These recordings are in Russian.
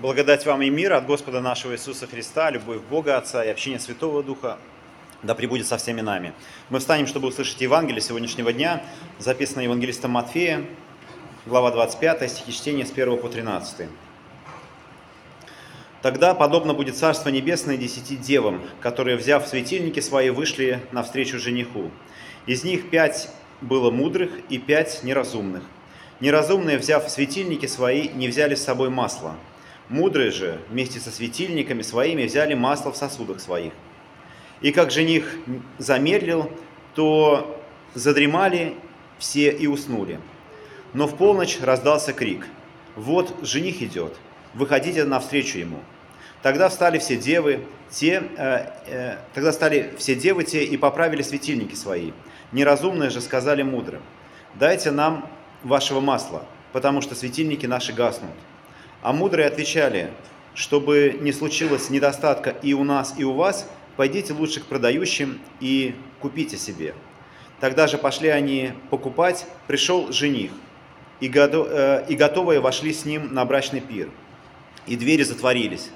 Благодать вам и мир от Господа нашего Иисуса Христа, любовь Бога Отца и общение Святого Духа да пребудет со всеми нами. Мы встанем, чтобы услышать Евангелие сегодняшнего дня, записанное Евангелистом Матфея, глава 25, стихи чтения с 1 по 13. Тогда подобно будет Царство Небесное десяти девам, которые, взяв светильники свои, вышли навстречу жениху. Из них пять было мудрых и пять неразумных. Неразумные, взяв светильники свои, не взяли с собой масла. Мудрые же вместе со светильниками своими взяли масло в сосудах своих. И как жених замедлил, то задремали все и уснули. Но в полночь раздался крик. «Вот жених идет, выходите навстречу ему». Тогда встали все девы, те, э, э, тогда стали все девы те и поправили светильники свои. Неразумные же сказали мудрым, дайте нам вашего масла, потому что светильники наши гаснут. А мудрые отвечали, чтобы не случилось недостатка и у нас, и у вас, пойдите лучше к продающим и купите себе. Тогда же пошли они покупать, пришел жених, и, э, и готовые вошли с ним на брачный пир, и двери затворились.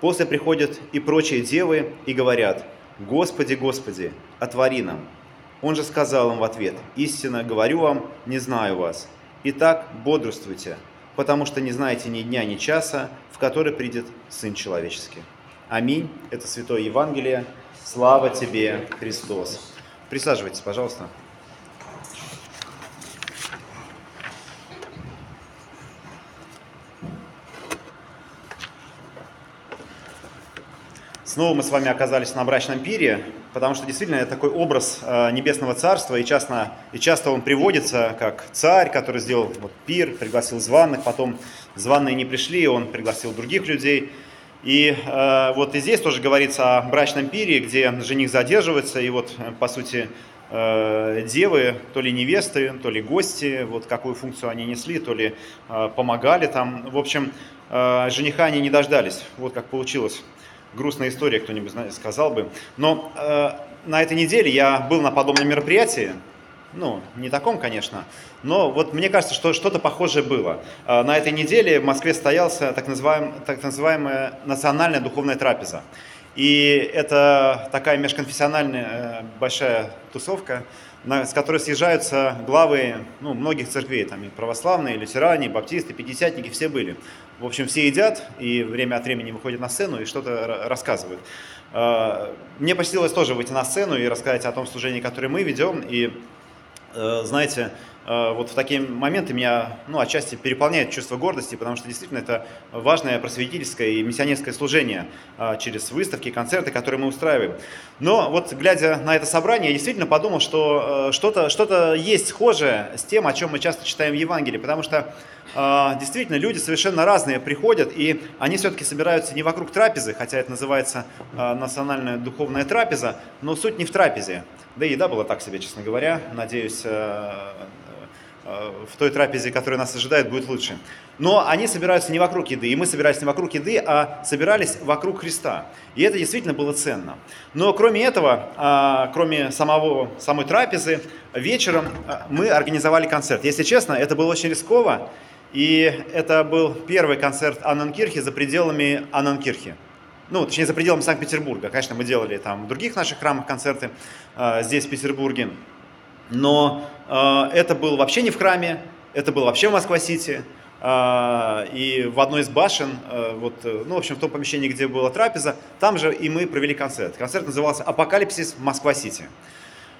После приходят и прочие девы и говорят, «Господи, Господи, отвори нам». Он же сказал им в ответ, «Истинно говорю вам, не знаю вас. Итак, бодрствуйте, потому что не знаете ни дня, ни часа, в который придет Сын Человеческий». Аминь. Это Святое Евангелие. Слава тебе, Христос. Присаживайтесь, пожалуйста. Снова мы с вами оказались на брачном пире, потому что действительно это такой образ э, небесного царства, и часто, и часто он приводится как царь, который сделал вот, пир, пригласил званых, потом званые не пришли, он пригласил других людей. И э, вот и здесь тоже говорится о брачном пире, где жених задерживается, и вот, э, по сути, э, девы, то ли невесты, то ли гости, вот какую функцию они несли, то ли э, помогали там. В общем, э, жениха они не дождались, вот как получилось грустная история, кто-нибудь сказал бы. Но э, на этой неделе я был на подобном мероприятии, ну, не таком, конечно, но вот мне кажется, что что-то похожее было. Э, на этой неделе в Москве стоялся так, называемая, так называемая национальная духовная трапеза. И это такая межконфессиональная э, большая тусовка, на, с которой съезжаются главы ну, многих церквей, там и православные, и лютеране, и баптисты, пятидесятники, все были. В общем, все едят и время от времени выходят на сцену и что-то рассказывают. А, мне посетилось тоже выйти на сцену и рассказать о том служении, которое мы ведем. И, э, знаете, вот в такие моменты меня, ну, отчасти переполняет чувство гордости, потому что действительно это важное просветительское и миссионерское служение э, через выставки, концерты, которые мы устраиваем. Но вот глядя на это собрание, я действительно подумал, что э, что-то что есть схожее с тем, о чем мы часто читаем в Евангелии, потому что действительно люди совершенно разные приходят, и они все-таки собираются не вокруг трапезы, хотя это называется национальная духовная трапеза, но суть не в трапезе. Да и еда была так себе, честно говоря. Надеюсь, Э, в той трапезе, которая нас ожидает, будет лучше. Но они собираются не вокруг еды, и мы собирались не вокруг еды, а собирались вокруг Христа. И это действительно было ценно. Но кроме этого, а, кроме самого, самой трапезы, вечером э, мы организовали концерт. Если честно, это было очень рисково, и это был первый концерт Анненкирхи за пределами Анненкирхи. Ну, точнее, за пределами Санкт-Петербурга. Конечно, мы делали там в других наших храмах концерты э, здесь, в Петербурге. Но э, это было вообще не в храме, это было вообще в Москва-Сити. Э, и в одной из башен, э, вот, ну, в общем, в том помещении, где была трапеза, там же и мы провели концерт. Концерт назывался «Апокалипсис Москва-Сити».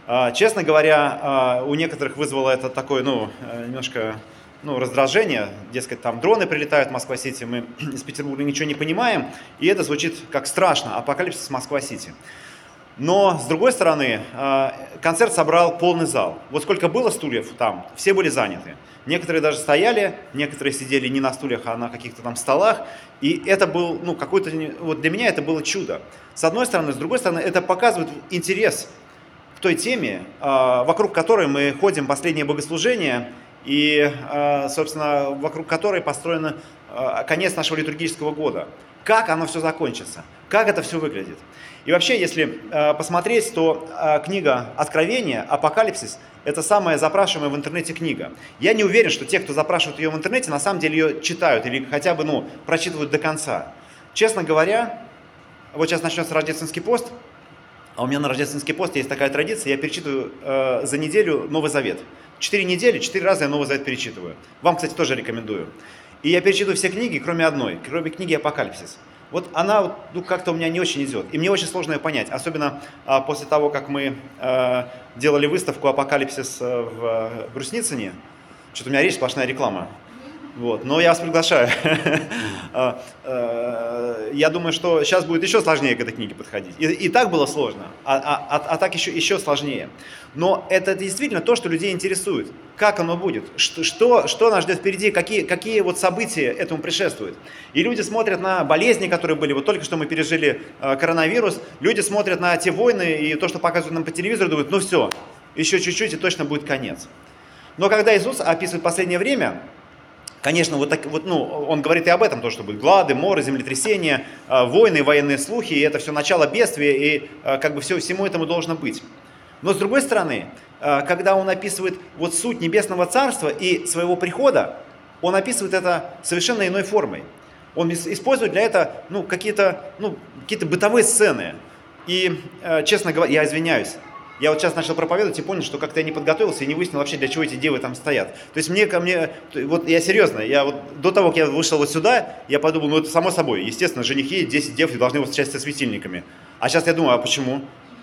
Э, честно говоря, э, у некоторых вызвало это такое, ну, э, немножко ну, раздражение, дескать, там дроны прилетают в Москва-Сити, мы из Петербурга ничего не понимаем, и это звучит как страшно, апокалипсис Москва-Сити. Но, с другой стороны, э, концерт собрал полный зал. Вот сколько было стульев там, все были заняты. Некоторые даже стояли, некоторые сидели не на стульях, а на каких-то там столах. И это был, ну, какой-то, вот для меня это было чудо. С одной стороны, с другой стороны, это показывает интерес к той теме, э, вокруг которой мы ходим последнее богослужение, и, э, собственно, вокруг которой построен конец нашего литургического года. Как оно все закончится, как это все выглядит. И вообще, если э, посмотреть, то э, книга Откровения, Апокалипсис, это самая запрашиваемая в интернете книга. Я не уверен, что те, кто запрашивают ее в интернете, на самом деле ее читают или хотя бы ну, прочитывают до конца. Честно говоря, вот сейчас начнется рождественский пост, а у меня на рождественский пост есть такая традиция, я перечитываю э, за неделю Новый Завет. Четыре недели, четыре раза я Новый Завет перечитываю. Вам, кстати, тоже рекомендую. И я перечитываю все книги, кроме одной, кроме книги Апокалипсис. Вот она ну, как-то у меня не очень идет. И мне очень сложно ее понять. Особенно а, после того, как мы а, делали выставку «Апокалипсис» э, в а, Брусницыне. Что-то у меня речь сплошная реклама. Вот. Но я вас приглашаю. А, э, я думаю, что сейчас будет еще сложнее к этой книге подходить. И, и так было сложно, а, а, а, а так еще, еще сложнее. Но это действительно то, что людей интересует. Как оно будет? Что, что, что нас ждет впереди? Какие, какие вот события этому предшествуют? И люди смотрят на болезни, которые были. Вот только что мы пережили э, коронавирус. Люди смотрят на те войны и то, что показывают нам по телевизору, думают, ну все, еще чуть-чуть и точно будет конец. Но когда Иисус описывает последнее время, Конечно, вот так, вот, ну, он говорит и об этом, то, что будет глады, моры, землетрясения, э, войны, военные слухи, и это все начало бедствия, и э, как бы все, всему этому должно быть. Но с другой стороны, э, когда он описывает вот суть небесного царства и своего прихода, он описывает это совершенно иной формой. Он использует для этого ну, какие-то ну, какие бытовые сцены. И, честно говоря, я извиняюсь, я вот сейчас начал проповедовать и понял, что как-то я не подготовился и не выяснил вообще, для чего эти девы там стоят. То есть мне ко мне, вот я серьезно, я вот до того, как я вышел вот сюда, я подумал, ну это само собой, естественно, женихи, 10 дев и должны встречаться со светильниками. А сейчас я думаю, а почему?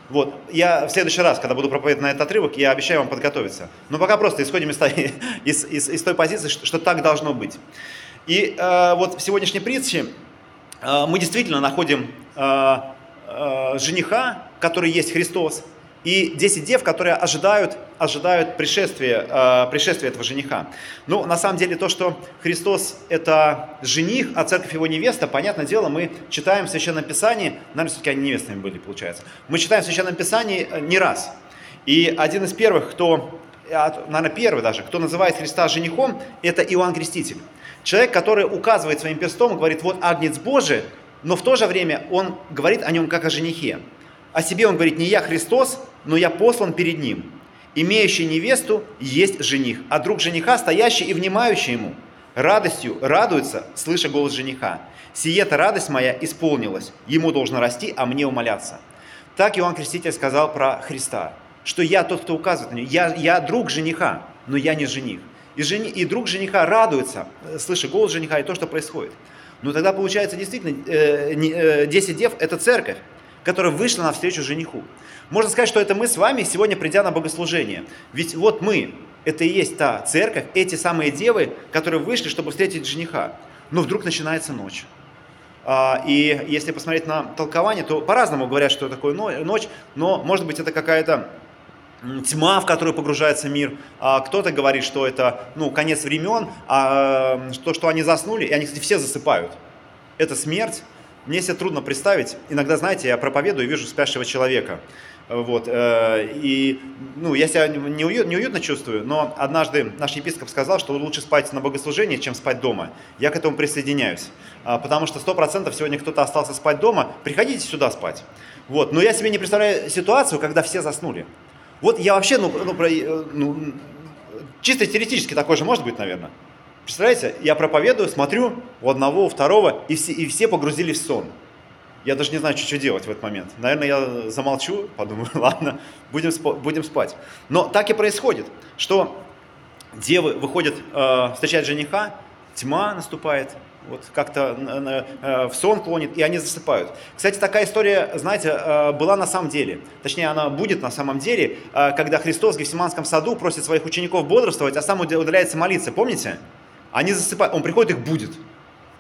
Вот, я в следующий раз, когда буду проповедовать на этот отрывок, я обещаю вам подготовиться. Но пока просто исходим из, из, из, из той позиции, что, что так должно быть. И э, вот в сегодняшней притче э, мы действительно находим э, э, жениха, который есть Христос, и 10 дев, которые ожидают, ожидают пришествия, э, пришествия этого жениха. Ну, на самом деле, то, что Христос – это жених, а церковь его невеста, понятное дело, мы читаем в Священном Писании, наверное, все-таки они невестами были, получается, мы читаем в Священном Писании э, не раз. И один из первых, кто, наверное, первый даже, кто называет Христа женихом, это Иоанн Креститель. Человек, который указывает своим перстом и говорит, вот Агнец Божий, но в то же время он говорит о нем как о женихе. О себе он говорит, не я Христос, но я послан перед ним. Имеющий невесту есть жених, а друг жениха, стоящий и внимающий ему, радостью радуется, слыша голос жениха. Сиета радость моя исполнилась, ему должно расти, а мне умоляться. Так Иоанн Креститель сказал про Христа, что я тот, кто указывает на него. Я, я друг жениха, но я не жених. И, жени, и друг жениха радуется, слыша голос жениха и то, что происходит. Но тогда получается действительно, э, э, 10 дев – это церковь которая вышла навстречу жениху. Можно сказать, что это мы с вами сегодня придя на богослужение. Ведь вот мы, это и есть та церковь, эти самые девы, которые вышли, чтобы встретить жениха. Но вдруг начинается ночь. А, и если посмотреть на толкование, то по-разному говорят, что такое ночь, но может быть это какая-то тьма, в которую погружается мир. А кто-то говорит, что это ну, конец времен, а то, что они заснули, и они, кстати, все засыпают. Это смерть, мне себе трудно представить. Иногда, знаете, я проповедую и вижу спящего человека. Вот, э, и ну, я себя неуют, неуютно чувствую, но однажды наш епископ сказал, что лучше спать на богослужении, чем спать дома. Я к этому присоединяюсь, а, потому что 100% сегодня кто-то остался спать дома, приходите сюда спать. Вот, но я себе не представляю ситуацию, когда все заснули. Вот я вообще, ну, ну, э, ну чисто теоретически такое же может быть, наверное. Представляете, я проповедую, смотрю у одного, у второго, и все, и все погрузились в сон. Я даже не знаю, что, делать в этот момент. Наверное, я замолчу, подумаю, ладно, будем, будем спать. Но так и происходит, что девы выходят э, встречать жениха, тьма наступает, вот как-то э, в сон клонит, и они засыпают. Кстати, такая история, знаете, э, была на самом деле. Точнее, она будет на самом деле, э, когда Христос в Гефсиманском саду просит своих учеников бодрствовать, а сам удаляется молиться. Помните? Они засыпают, он приходит, их будет.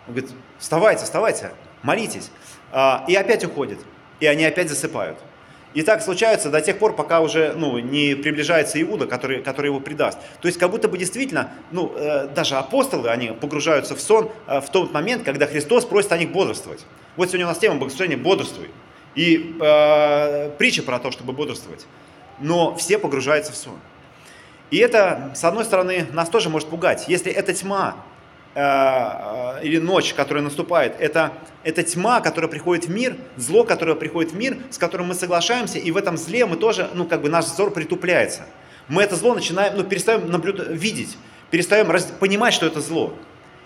Он говорит, вставайте, вставайте, молитесь. А, и опять уходит. И они опять засыпают. И так случается до тех пор, пока уже ну, не приближается Иуда, который, который его предаст. То есть как будто бы действительно, ну, э, даже апостолы, они погружаются в сон э, в тот момент, когда Христос просит о них бодрствовать. Вот сегодня у нас тема богослужения «Бодрствуй». И э, притча про то, чтобы бодрствовать. Но все погружаются в сон. И это, с одной стороны, нас тоже может пугать. Если эта тьма э, или ночь, которая наступает, это, это тьма, которая приходит в мир, зло, которое приходит в мир, с которым мы соглашаемся, и в этом зле мы тоже, ну, как бы наш взор притупляется. Мы это зло начинаем, ну, перестаем наблюдать, видеть, перестаем раз, понимать, что это зло,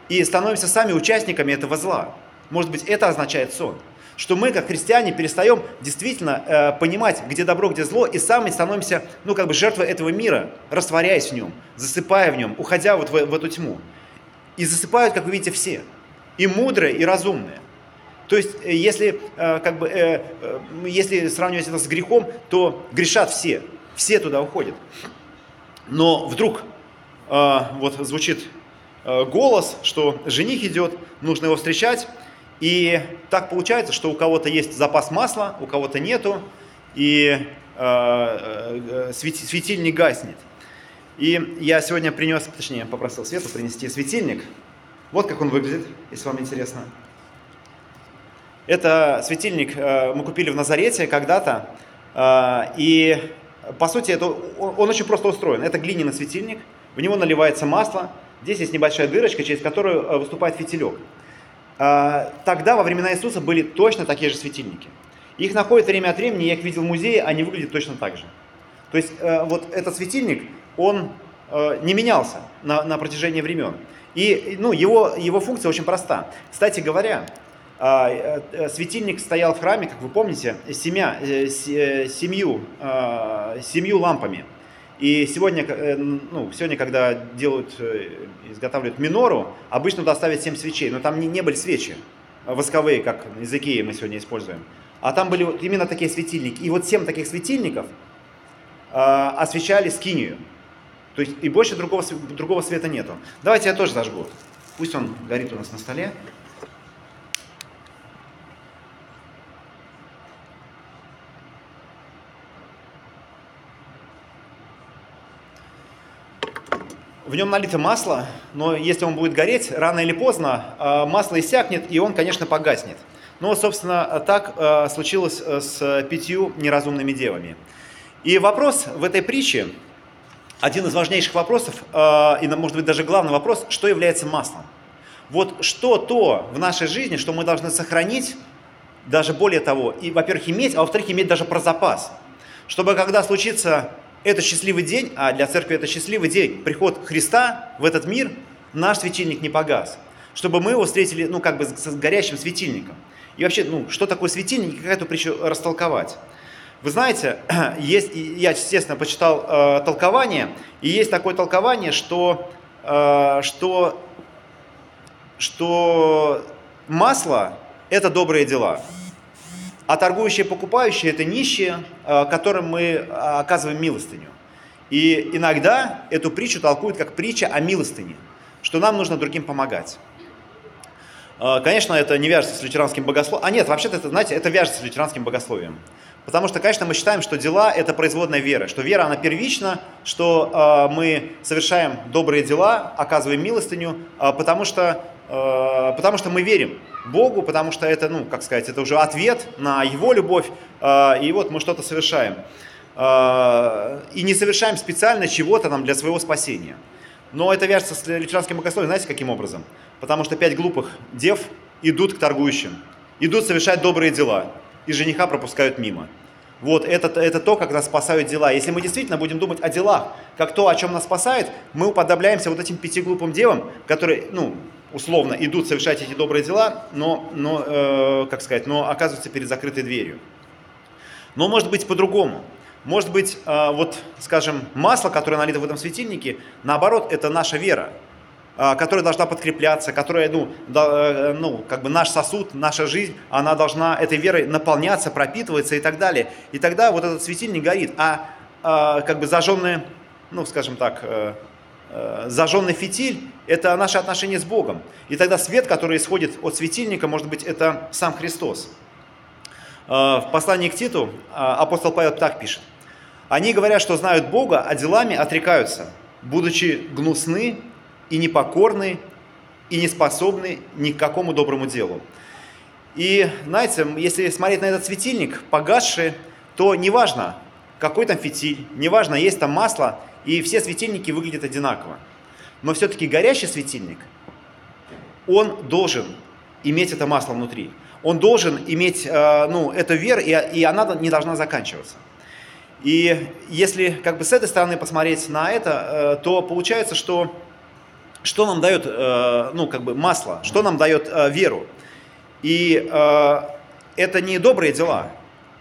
и становимся сами участниками этого зла. Может быть, это означает сон что мы, как христиане, перестаем действительно э, понимать, где добро, где зло, и сами становимся, ну, как бы жертвой этого мира, растворяясь в нем, засыпая в нем, уходя вот в, в эту тьму. И засыпают, как вы видите, все. И мудрые, и разумные. То есть, э, если, э, как бы, э, э, если сравнивать это с грехом, то грешат все. Все туда уходят. Но вдруг э, вот звучит э, голос, что жених идет, нужно его встречать, и так получается, что у кого-то есть запас масла, у кого-то нету, и э, э, светильник гаснет. И я сегодня принес, точнее, попросил Свету принести светильник. Вот как он выглядит, если вам интересно. Это светильник э, мы купили в Назарете когда-то. Э, и по сути, это, он очень просто устроен. Это глиняный светильник, в него наливается масло. Здесь есть небольшая дырочка, через которую э, выступает фитилек. А, тогда, во времена Иисуса, были точно такие же светильники. Их находят время от времени, я их видел в музее, они выглядят точно так же. То есть э, вот этот светильник, он э, не менялся на, на протяжении времен. И ну, его, его функция очень проста. Кстати говоря, а, э, светильник стоял в храме, как вы помните, семя, семью, а, семью лампами. И сегодня, э, ну, сегодня, когда делают, э, изготавливают минору, обычно туда ставят 7 свечей, но там не, не были свечи восковые, как из Икеи мы сегодня используем. А там были вот именно такие светильники. И вот 7 таких светильников э, освещали скинию. То есть и больше другого, другого света нету. Давайте я тоже зажгу. Пусть он горит у нас на столе. В нем налито масло, но если он будет гореть, рано или поздно а, масло иссякнет, и он, конечно, погаснет. Но, собственно, так а, случилось э, с пятью неразумными девами. И вопрос в этой притче, один из важнейших вопросов, и, может быть, даже главный вопрос, что является маслом? Вот что то в нашей жизни, что мы должны сохранить, даже более того, и, во-первых, иметь, а во-вторых, иметь даже про запас. Чтобы, когда случится это счастливый день, а для церкви это счастливый день, приход Христа в этот мир, наш светильник не погас. Чтобы мы его встретили, ну, как бы с горящим светильником. И вообще, ну, что такое светильник как эту притчу растолковать? Вы знаете, есть, я, естественно, почитал э, толкование, и есть такое толкование, что, э, что, что масло – это добрые дела. А торгующие покупающие – это нищие, э, которым мы э, оказываем милостыню. И иногда эту притчу толкуют как притча о милостыне, что нам нужно другим помогать. Э, конечно, это не вяжется с лютеранским богословием. А нет, вообще-то, это, знаете, это вяжется с лютеранским богословием. Потому что, конечно, мы считаем, что дела – это производная веры, что вера, она первична, что э, мы совершаем добрые дела, оказываем милостыню, э, потому, что, э, потому что мы верим Богу, потому что это, ну, как сказать, это уже ответ на Его любовь, э, и вот мы что-то совершаем. Э, и не совершаем специально чего-то нам для своего спасения. Но это вяжется с лютеранским богословием, знаете, каким образом? Потому что пять глупых дев идут к торгующим, идут совершать добрые дела – и жениха пропускают мимо. Вот это, это то, как нас спасают дела. Если мы действительно будем думать о делах, как то, о чем нас спасает, мы уподобляемся вот этим пяти глупым девам, которые, ну, условно, идут совершать эти добрые дела, но, но э, как сказать, но оказываются перед закрытой дверью. Но может быть по-другому. Может быть, э, вот, скажем, масло, которое налито в этом светильнике, наоборот, это наша вера. А, которая должна подкрепляться, которая, ну, да, э, ну, как бы наш сосуд, наша жизнь, она должна этой верой наполняться, пропитываться и так далее. И тогда вот этот светильник горит, а, а как бы зажженный, ну, скажем так, э, э, зажженный фитиль – это наше отношение с Богом. И тогда свет, который исходит от светильника, может быть, это сам Христос. В послании к Титу апостол Павел так пишет. «Они говорят, что знают Бога, а делами отрекаются, будучи гнусны и непокорны, и не способны ни к какому доброму делу. И, знаете, если смотреть на этот светильник, погасший, то неважно, какой там фитиль, неважно, есть там масло, и все светильники выглядят одинаково. Но все-таки горящий светильник, он должен иметь это масло внутри. Он должен иметь, э, ну, эту веру, и, и она не должна заканчиваться. И если как бы с этой стороны посмотреть на это, э, то получается, что что нам дает, э, ну, как бы масло, что нам дает веру. И это не добрые дела,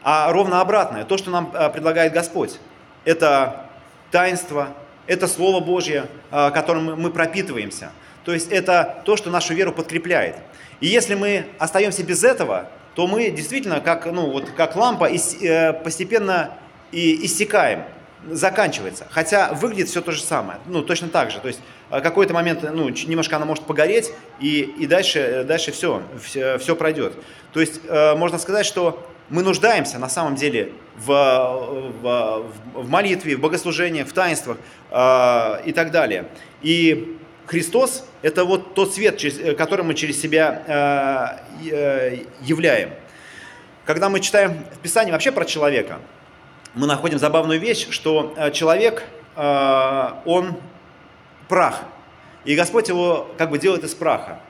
а ровно обратное. То, что нам предлагает Господь, это таинство, это Слово Божье, которым мы пропитываемся. То есть это то, что нашу веру подкрепляет. И если мы остаемся без этого, то мы действительно, как, ну, вот, как лампа, э, постепенно и иссякаем, заканчивается. Хотя выглядит все то же самое, ну, точно так же. То есть э, какой-то момент, ну, немножко она может погореть, и, и дальше, э, дальше все, все, все пройдет. То есть можно сказать, что мы нуждаемся на самом деле в, в, в молитве, в богослужениях, в таинствах э, и так далее. И Христос – это вот тот свет, э, который мы через себя э, э, являем. Когда мы читаем в Писании вообще про человека, мы находим забавную вещь, что человек, он прах, и Господь его как бы делает из праха.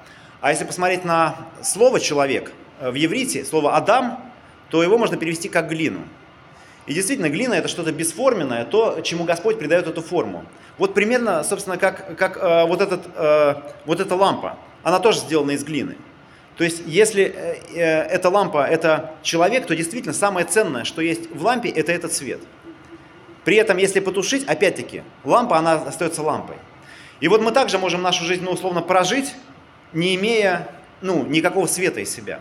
А если посмотреть на слово «человек» в еврите, слово «адам», то его можно перевести как «глину». И действительно, глина – это что-то бесформенное, то, чему Господь придает эту форму. Вот примерно, собственно, как, как э, вот, этот, э, вот эта лампа. Она тоже сделана из глины. То есть, если э, э, эта лампа – это человек, то действительно самое ценное, что есть в лампе, это этот свет. При этом, если потушить, опять-таки, лампа, она остается лампой. И вот мы также можем нашу жизнь, ну, условно, прожить, не имея, ну, никакого света из себя.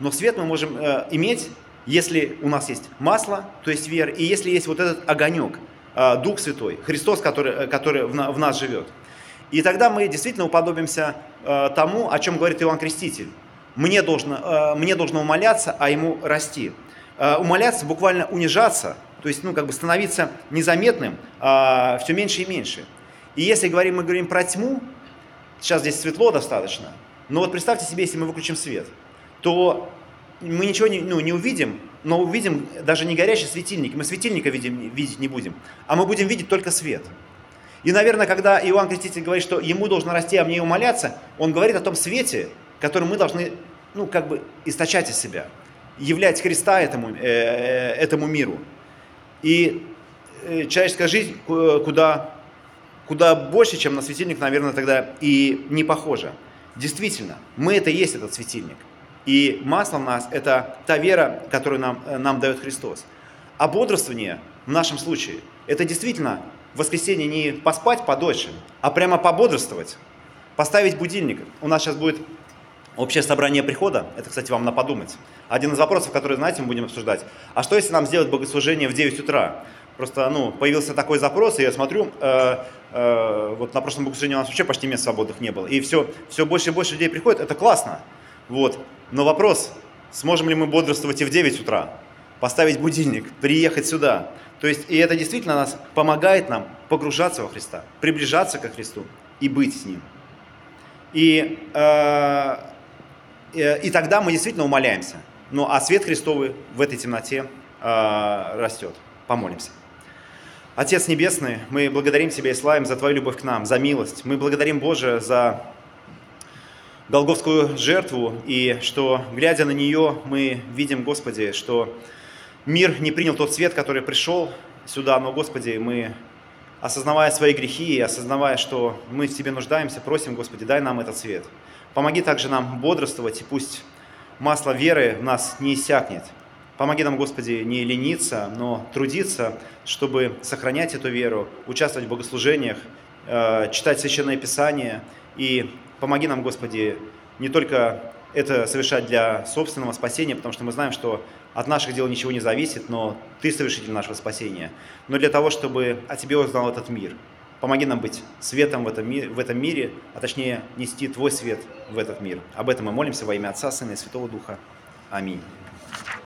Но свет мы можем э, иметь если у нас есть масло, то есть вера, и если есть вот этот огонек, а, Дух Святой, Христос, который, э, который в нас живет. И тогда мы действительно уподобимся э, тому, о чем говорит Иоанн Креститель. Мне должно, э, мне должно умоляться, а ему расти. Умоляться, буквально унижаться, то есть ну, как бы становиться незаметным а, все меньше и меньше. И если говорим, мы говорим про тьму, сейчас здесь светло достаточно, но вот представьте себе, если мы выключим свет, то мы ничего не, ну, не увидим, но увидим даже не горящий светильник. Мы светильника видим, видеть не будем, а мы будем видеть только свет. И, наверное, когда Иоанн Креститель говорит, что ему должно расти, а мне умоляться, он говорит о том свете, который мы должны, ну, как бы источать из себя, являть Христа этому, э, э этому миру. И э, человеческая жизнь куда, куда больше, чем на светильник, наверное, тогда и не похожа. Действительно, мы это и есть этот светильник – и масло в нас – это та вера, которую нам, э, нам дает Христос. А бодрствование в нашем случае – это действительно воскресенье не поспать подольше, а прямо пободрствовать, поставить будильник. У нас сейчас будет общее собрание прихода. Это, кстати, вам на подумать. Один из вопросов, который, знаете, мы будем обсуждать. А что, если нам сделать богослужение в 9 утра? Просто, ну, появился такой запрос, и я смотрю, э, э, вот на прошлом богослужении у нас вообще почти мест свободных не было. И все, все больше и больше людей приходит, это классно. Вот. Но вопрос, сможем ли мы бодрствовать и в 9 утра, поставить будильник, приехать сюда. То есть, и это действительно нас помогает нам погружаться во Христа, приближаться ко Христу и быть с Ним. И, э, э, и тогда мы действительно умоляемся. Ну а свет Христовый в этой темноте э, растет. Помолимся. Отец Небесный, мы благодарим Тебя и славим за Твою любовь к нам, за милость. Мы благодарим, Боже, за Голговскую жертву, и что, глядя на нее, мы видим, Господи, что мир не принял тот свет, который пришел сюда, но, Господи, мы, осознавая свои грехи и осознавая, что мы в Тебе нуждаемся, просим, Господи, дай нам этот свет. Помоги также нам бодрствовать, и пусть масло веры в нас не иссякнет. Помоги нам, Господи, не лениться, но трудиться, чтобы сохранять эту веру, участвовать в богослужениях, э, читать Священное Писание и Помоги нам, Господи, не только это совершать для собственного спасения, потому что мы знаем, что от наших дел ничего не зависит, но Ты совершитель нашего спасения, но для того, чтобы о Тебе узнал этот мир. Помоги нам быть светом в этом, в этом мире, а точнее нести Твой свет в этот мир. Об этом мы молимся во имя Отца, Сына и Святого Духа. Аминь.